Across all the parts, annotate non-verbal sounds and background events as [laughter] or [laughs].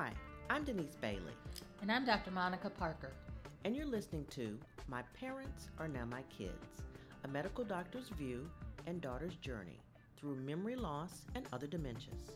Hi, I'm Denise Bailey, And I'm Dr. Monica Parker. and you're listening to My Parents Are Now My Kids, a medical doctor's view and daughter's journey through memory loss and other dementias.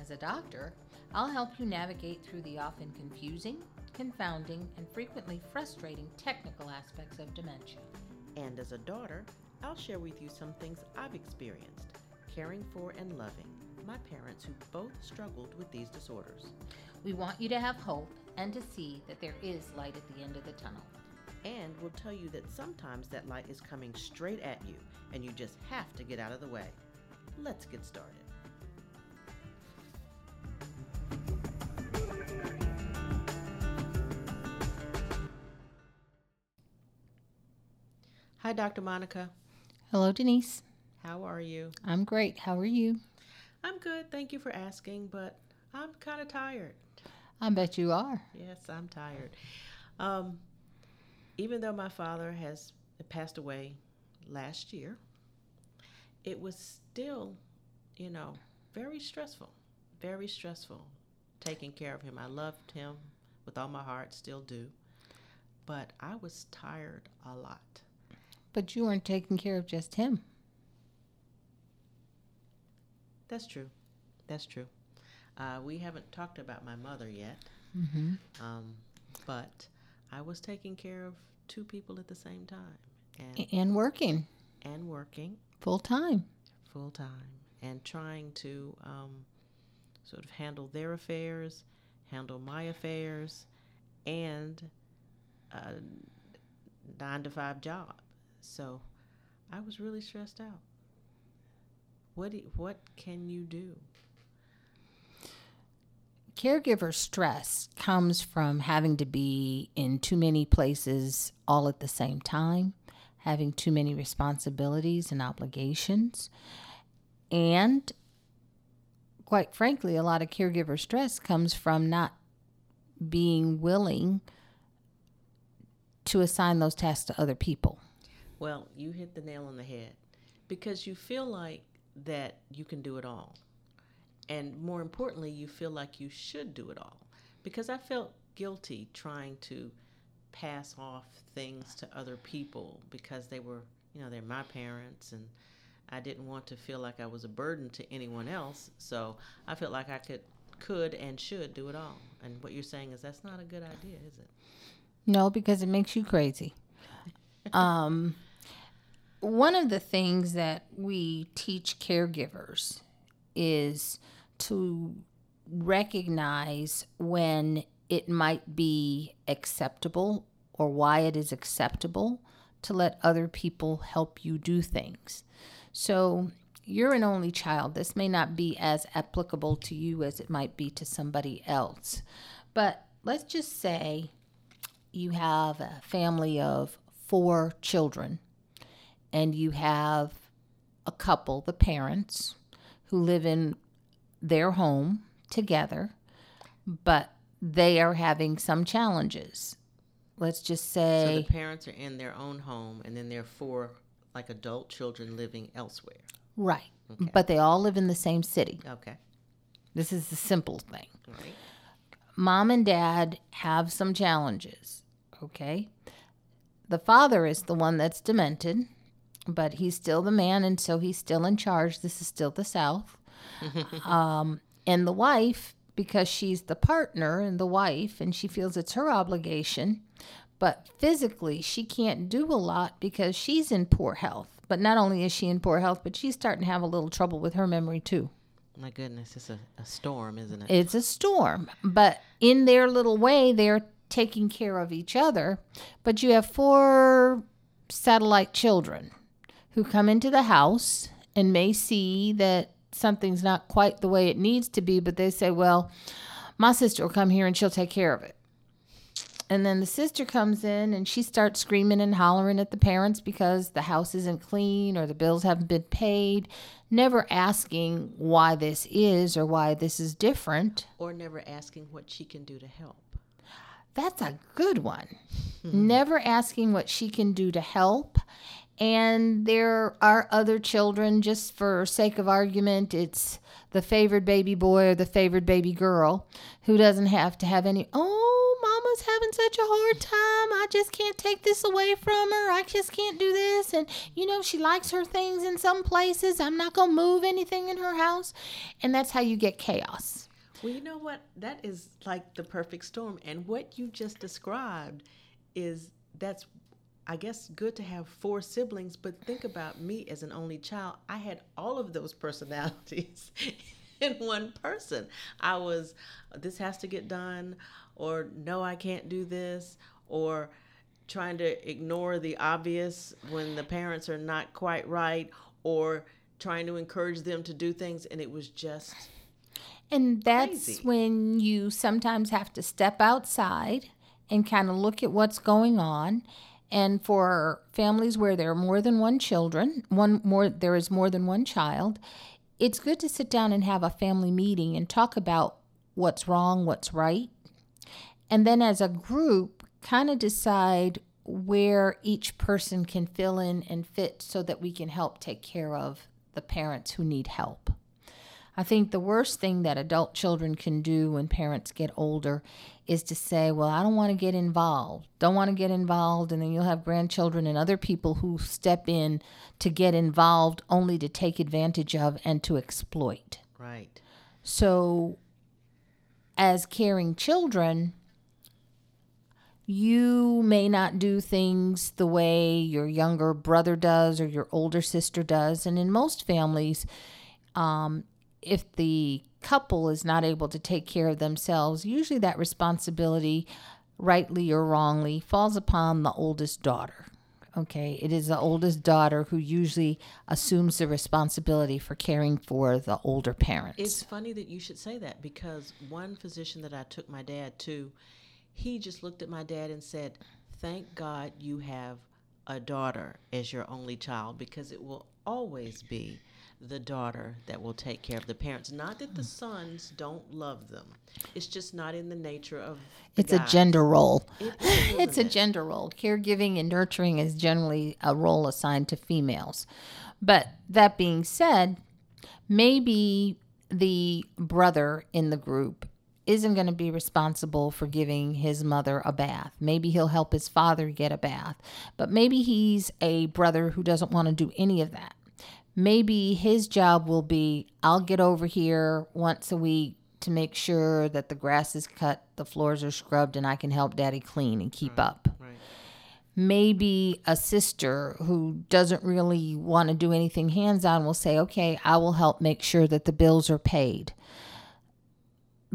As a doctor, I'll help you navigate through the often confusing, confounding, and frequently frustrating technical aspects of dementia. And as a daughter, I'll share with you some things I've experienced caring for and loving my parents who both struggled with these disorders. We want you to have hope and to see that there is light at the end of the tunnel. And we'll tell you that sometimes that light is coming straight at you and you just have to get out of the way. Let's get started. Hi, Dr. Monica. Hello, Denise. How are you? I'm great. How are you? I'm good. Thank you for asking, but I'm kind of tired. I bet you are. Yes, I'm tired. Um, even though my father has passed away last year, it was still, you know, very stressful. Very stressful taking care of him. I loved him with all my heart, still do. But I was tired a lot. But you weren't taking care of just him. That's true. That's true. Uh, we haven't talked about my mother yet, Mm-hmm. um, but I was taking care of two people at the same time and, And working and working full time. full time and trying to um, sort of handle their affairs, handle my affairs, and a nine to five job. So I was really stressed out. What do, what can you do? Caregiver stress comes from having to be in too many places all at the same time, having too many responsibilities and obligations, and quite frankly, a lot of caregiver stress comes from not being willing to assign those tasks to other people. Well, you hit the nail on the head because you feel like that you can do it all. And more importantly, you feel like you should do it all. Because I felt guilty trying to pass off things to other people because they were, you know, they're my parents and I didn't want to feel like I was a burden to anyone else. So I felt like I could could and should do it all. And what you're saying is that's not a good idea, is it? No, because it makes you crazy. um, [laughs] one of the things that we teach caregivers is to recognize when it might be acceptable or why it is acceptable to let other people help you do things. So, you're an only child. This may not be as applicable to you as it might be to somebody else. But let's just say you have a family of four children and you have a couple, the parents, who live in their home together, but they are having some challenges. Let's just say So the parents are in their own home and then there are four like adult children living elsewhere. right, Okay. but they all live in the same city. Okay. This is the simple thing. Right. mom and dad have some challenges, okay? The father is the one that's demented, but he's still the man, and so he's still in charge. This is still the South. [laughs] um, and the wife, because she's the partner and the wife, and she feels it's her obligation, but physically she can't do a lot because she's in poor health. But not only is she in poor health, but she's starting to have a little trouble with her memory too. My goodness, it's a, a storm, isn't it? It's a storm, but in their little way, they're taking care of each other. But you have four satellite children who come into the house and may see that something's not quite the way it needs to be, but they say, Well, my sister will come here and she'll take care of it. And then the sister comes in and she starts screaming and hollering at the parents because the house isn't clean or the bills haven't been paid, never asking why this is or why this is different. or never asking what she can do to help. That's a good one. Hmm. Never asking what she can do to help And there are other children, just for sake of argument, it's the favored baby boy or the favored baby girl who doesn't have to have any, oh, mama's having such a hard time. I just can't take this away from her. I just can't do this. And, you know, she likes her things in some places. I'm not going to move anything in her house. And that's how you get chaos. Well, you know what? That is like the perfect storm. And what you just described is that's I guess good to have four siblings, but think about me as an only child. I had all of those personalities [laughs] in one person. I was, this has to get done, or no, I can't do this, or trying to ignore the obvious when the parents are not quite right, or trying to encourage them to do things. And it was just. And that's crazy. when you sometimes have to step outside and kind of look at what's going on and for families where there are more than one children, one more there is more than one child, it's good to sit down and have a family meeting and talk about what's wrong, what's right. And then as a group, kind of decide where each person can fill in and fit so that we can help take care of the parents who need help. I think the worst thing that adult children can do when parents get older is to say, Well, I don't want to get involved. Don't want to get involved. And then you'll have grandchildren and other people who step in to get involved only to take advantage of and to exploit. Right. So, as caring children, you may not do things the way your younger brother does or your older sister does. And in most families, um, if the couple is not able to take care of themselves, usually that responsibility, rightly or wrongly, falls upon the oldest daughter. Okay, it is the oldest daughter who usually assumes the responsibility for caring for the older parents. It's funny that you should say that because one physician that I took my dad to, he just looked at my dad and said, Thank God you have a daughter as your only child because it will always be the daughter that will take care of the parents. Not that the sons don't love them, it's just not in the nature of. the it's a gender role. It is, [laughs] it's a it? gender role. Caregiving and nurturing is generally a role assigned to females. But that being said, maybe the brother in the group isn't going to be responsible for giving his mother a bath. Maybe he'll help his father get a bath. But maybe he's a brother who doesn't want to do any of that. Maybe his job will be I'll get over here once a week to make sure that the grass is cut, the floors are scrubbed, and I can help daddy clean and keep up. Right. Maybe a sister who doesn't really want to do anything hands on will say, Okay, I will help make sure that the bills are paid.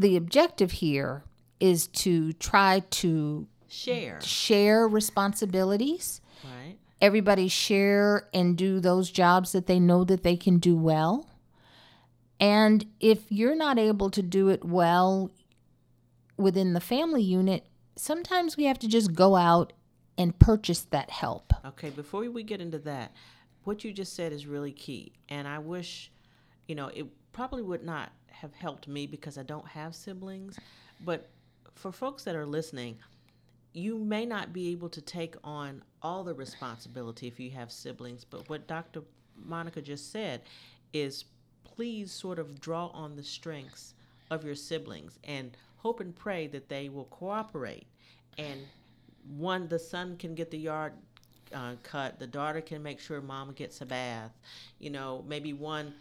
The objective here is to try to Share. share responsibilities Right. everybody share and do those jobs that they know that they can do well. And if you're not able to do it well within the family unit, sometimes we have to just go out and purchase that help. Okay, before we get into that, what you just said is really key. And I wish, you know, it probably would not have helped me because I don't have siblings. But for folks that are listening, you may not be able to take on all the responsibility if you have siblings. But what Dr. Monica just said is please sort of draw on the strengths of your siblings and hope and pray that they will cooperate. And one, the son can get the yard uh, cut, the daughter can make sure mom gets a bath. You know, maybe one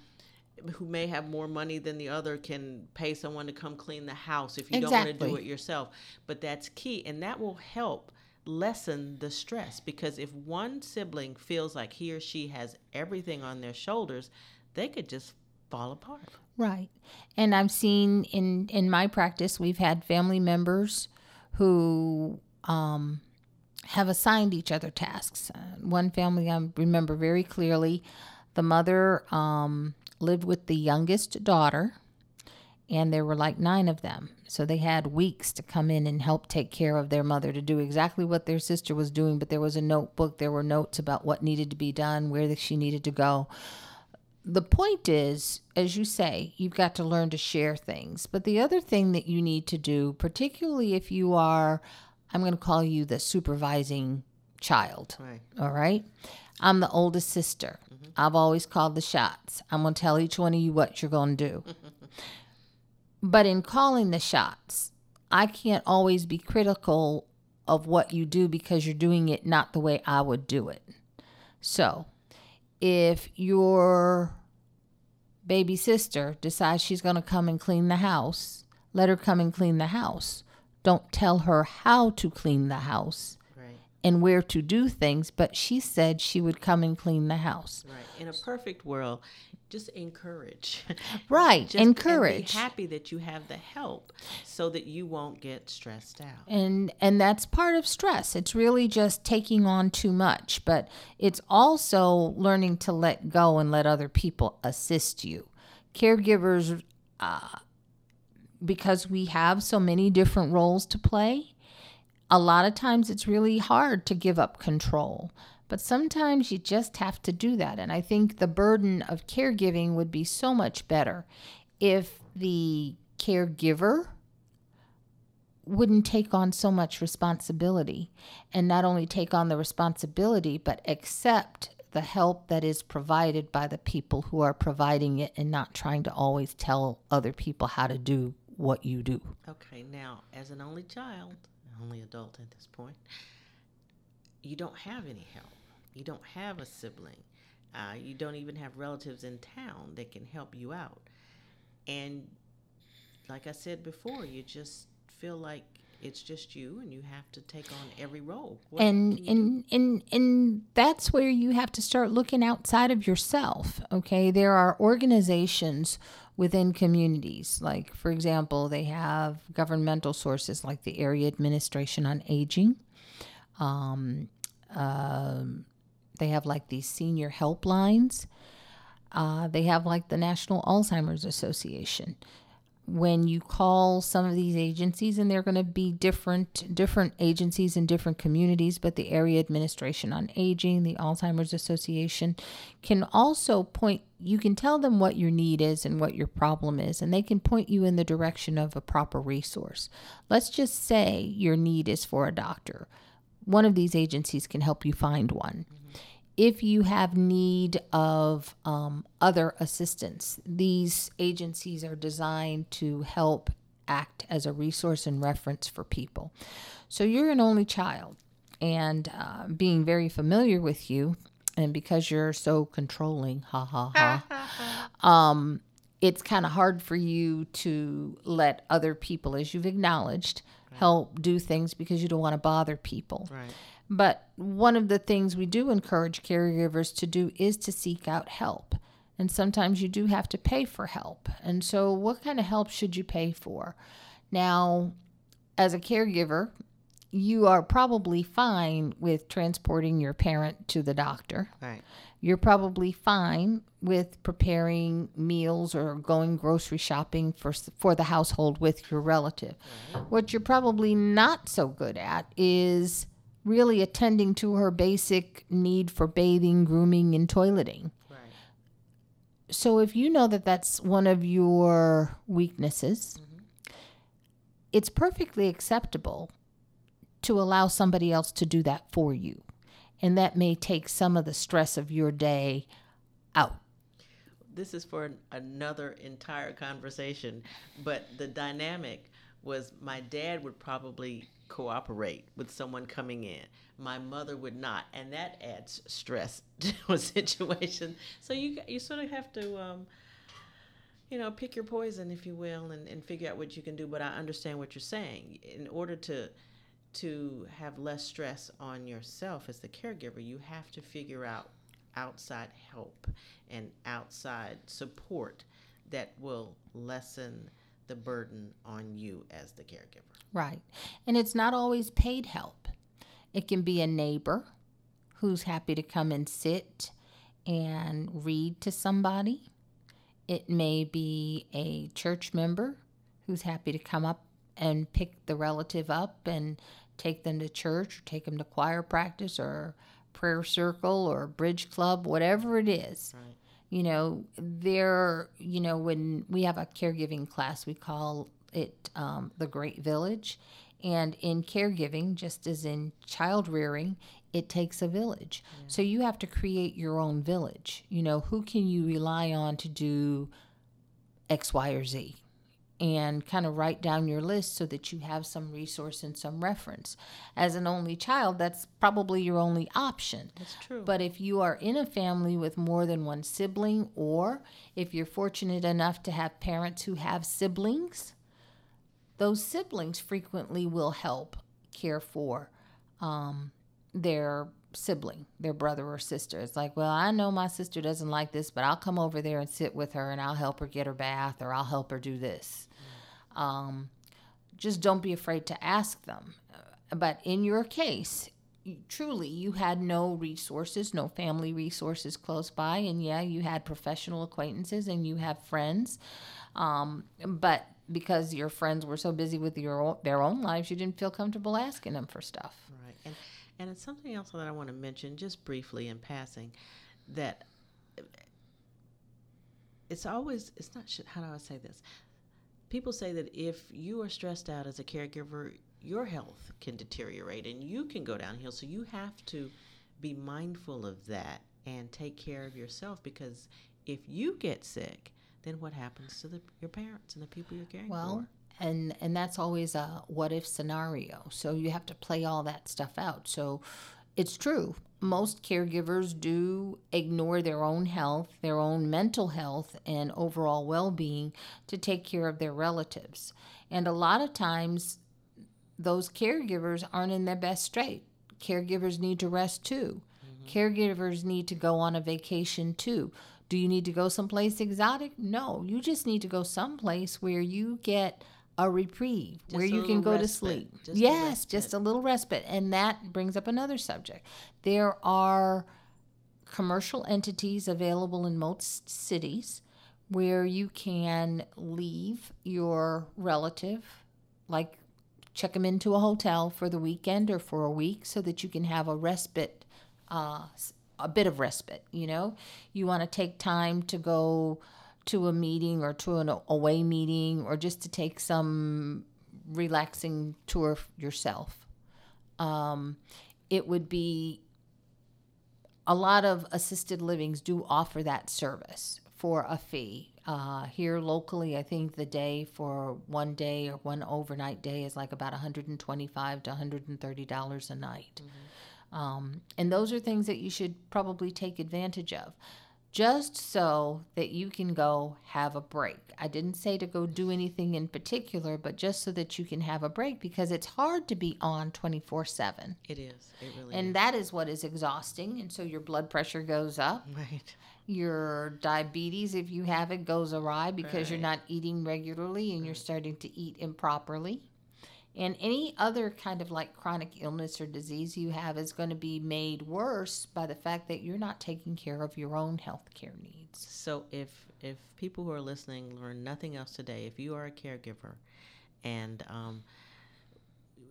who may have more money than the other can pay someone to come clean the house if you don't want to do it yourself. But that's key, and that will help lessen the stress because if one sibling feels like he or she has everything on their shoulders, they could just fall apart. Right. And I've seen in in my practice we've had family members who um, have assigned each other tasks. Uh, one family I remember very clearly, the mother um, lived with the youngest daughter, and there were like nine of them. So they had weeks to come in and help take care of their mother to do exactly what their sister was doing. But there was a notebook, there were notes about what needed to be done, where she needed to go the point is, as you say, you've got to learn to share things. But the other thing that you need to do, particularly if you are, I'm going to call you the supervising child. Right. All right. I'm the oldest sister. Mm-hmm. I've always called the shots. I'm going to tell each one of you what you're going to do. [laughs] but in calling the shots, I can't always be critical of what you do because you're doing it not the way I would do it. So, if your baby sister decides she's going to come and clean the house, let her come and clean the house. Don't tell her how to clean the house. And where to do things, but she said she would come and clean the house. Right. In a perfect world, just encourage. [laughs] Right, Just- and encourage. be happy that you have the help, so that you won't get stressed out. and and that's part of stress it's really just taking on too much but it's also learning to let go and let other people assist you caregivers uh, because we have so many different roles to play a lot of times it's really hard to give up control but sometimes you just have to do that and i think the burden of caregiving would be so much better if the caregiver wouldn't take on so much responsibility and not only take on the responsibility but accept the help that is provided by the people who are providing it and not trying to always tell other people how to do what you do. Okay, now as an only child, only adult at this point, you don't have any help. You don't have a sibling. Uh, you don't even have relatives in town that can help you out. And like I said before, you just feel like it's just you and you have to take on every role. What and you do? and and and that's where you have to start looking outside of yourself okay there are organizations within communities like for example they have governmental sources like the area administration on aging um, um, they have like these senior helplines uh, they have like the national alzheimer's association when you call some of these agencies and they're going to be different different agencies in different communities but the area administration on aging the alzheimer's association can also point you can tell them what your need is and what your problem is and they can point you in the direction of a proper resource. Let's just say your need is for a doctor. One of these agencies can help you find one if you have need of um, other assistance, these agencies are designed to help act as a resource and reference for people. So you're an only child, and uh, being very familiar with you, and because you're so controlling, ha ha ha, [laughs] um, it's kind of hard for you to let other people, as you've acknowledged, help do things because you don't want to bother people. right. But one of the things we do encourage caregivers to do is to seek out help. And sometimes you do have to pay for help. And so, what kind of help should you pay for? Now, as a caregiver, you are probably fine with transporting your parent to the doctor. Right. You're probably fine with preparing meals or going grocery shopping for for the household with your relative. What you're probably not so good at is really attending to her basic need for bathing, grooming, and toileting. Right. So if you know that that's one of your weaknesses, mm-hmm. it's perfectly acceptable to allow somebody else to do that for you. And that may take some of the stress of your day out. this is for an, another entire conversation, but the dynamic was my dad would probably cooperate with someone coming in. My mother would not, and that adds stress [laughs] to a situation. So you you sort of have to, um, you know, pick your poison, if you will, and, and figure out what you can do. But I understand what you're saying. In order to to have less stress on yourself as the caregiver, you have to figure out outside help and outside support that will lessen the burden on you as the caregiver. Right. And it's not always paid help. It can be a neighbor who's happy to come and sit and read to somebody. It may be a church member who's happy to come up and pick the relative up and take them to church or take them to choir practice or prayer circle or bridge club, whatever it is. Right. You know, there, you know, when we have a caregiving class, we call it um, the Great Village. And in caregiving, just as in child rearing, it takes a village. So you have to create your own village. You know, who can you rely on to do X, Y, or Z? And kind of write down your list so that you have some resource and some reference. As an only child, that's probably your only option. That's true. But if you are in a family with more than one sibling, or if you're fortunate enough to have parents who have siblings, those siblings frequently will help care for um, their sibling, their brother or sister. It's like, well, I know my sister doesn't like this, but I'll come over there and sit with her and I'll help her get her bath or I'll help her do this. Um, just don't be afraid to ask them. Uh, But in your case, truly, you had no resources, no family resources close by, and yeah, you had professional acquaintances and you have friends. Um, but because your friends were so busy with your own, their own lives, you didn't feel comfortable asking them for stuff. Right. And and it's something else that I want to mention just briefly in passing that it's always it's not how do I say this? People say that if you are stressed out as a caregiver, your health can deteriorate and you can go downhill. So you have to be mindful of that and take care of yourself because if you get sick, then what happens to the, your parents and the people you're caring for? Well, for? and and that's always a what if scenario. So you have to play all that stuff out. So it's true. Most caregivers do ignore their own health, their own mental health, and overall well being to take care of their relatives. And a lot of times, those caregivers aren't in their best state. Caregivers need to rest too. Mm-hmm. Caregivers need to go on a vacation too. Do you need to go someplace exotic? No, you just need to go someplace where you get a reprieve, where Just a you can go to sleep. Just a yes, just a little respite. And that brings up another subject. There are commercial entities available in most cities where you can leave your relative, like check them into a hotel for the weekend or for a week so that you can have a respite, uh, a bit of respite. You know, you want to take time to go to a meeting or to an away meeting or just to take some relaxing tour yourself. Um, it would be a lot of assisted livings do offer that service for a fee. Uh, here locally, I think the day for one day or one overnight day is like about 125 to 130 dollars a night. Um, and those are things that you should probably take advantage of just so that you can go have a break. I didn't say to go do anything in particular, but just so that you can have a break because it's hard to be on 24 7. It is. It really And is. that is what is exhausting. And so your blood pressure goes up. right. Your diabetes, if you have it, goes awry because you're not eating regularly and you're starting to eat improperly. And any other kind of like chronic illness or disease you have is going to be made worse by the fact that you're not taking care of your own health care needs. So if if people who are listening learn nothing else today, if you are a caregiver, and um,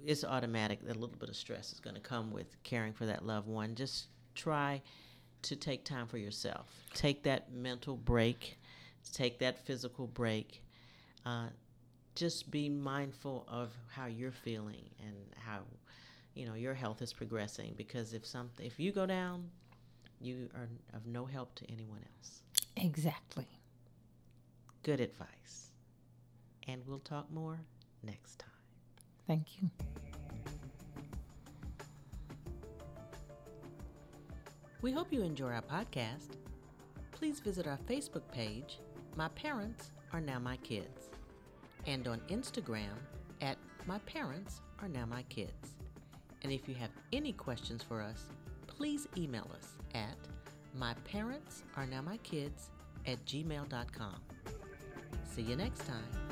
it's automatic that a little bit of stress is going to come with caring for that loved one, just try to take time for yourself. Take that mental break. Take that physical break. Uh, just be mindful of how you're feeling and how you know your health is progressing because if something if you go down you are of no help to anyone else. Exactly. good advice. And we'll talk more next time. Thank you. we hope you enjoy our podcast. Please visit our facebook page my parents are now my kids and on instagram at my parents are now my kids. And if you have any questions for us please email us at my parents are now my kids at gmail.com see you next time